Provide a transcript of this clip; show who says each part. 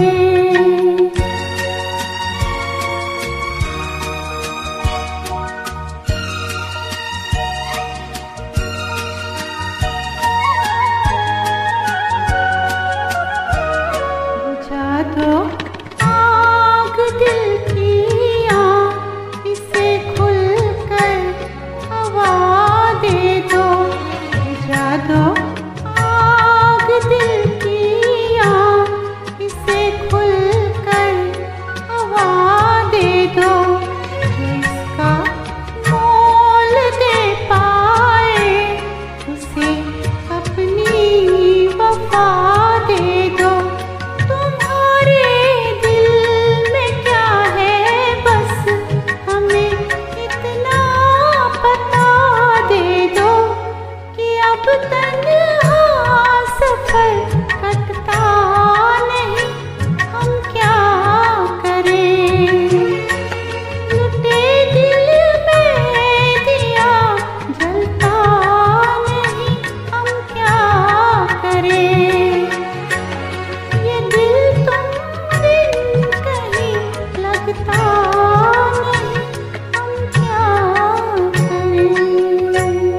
Speaker 1: রে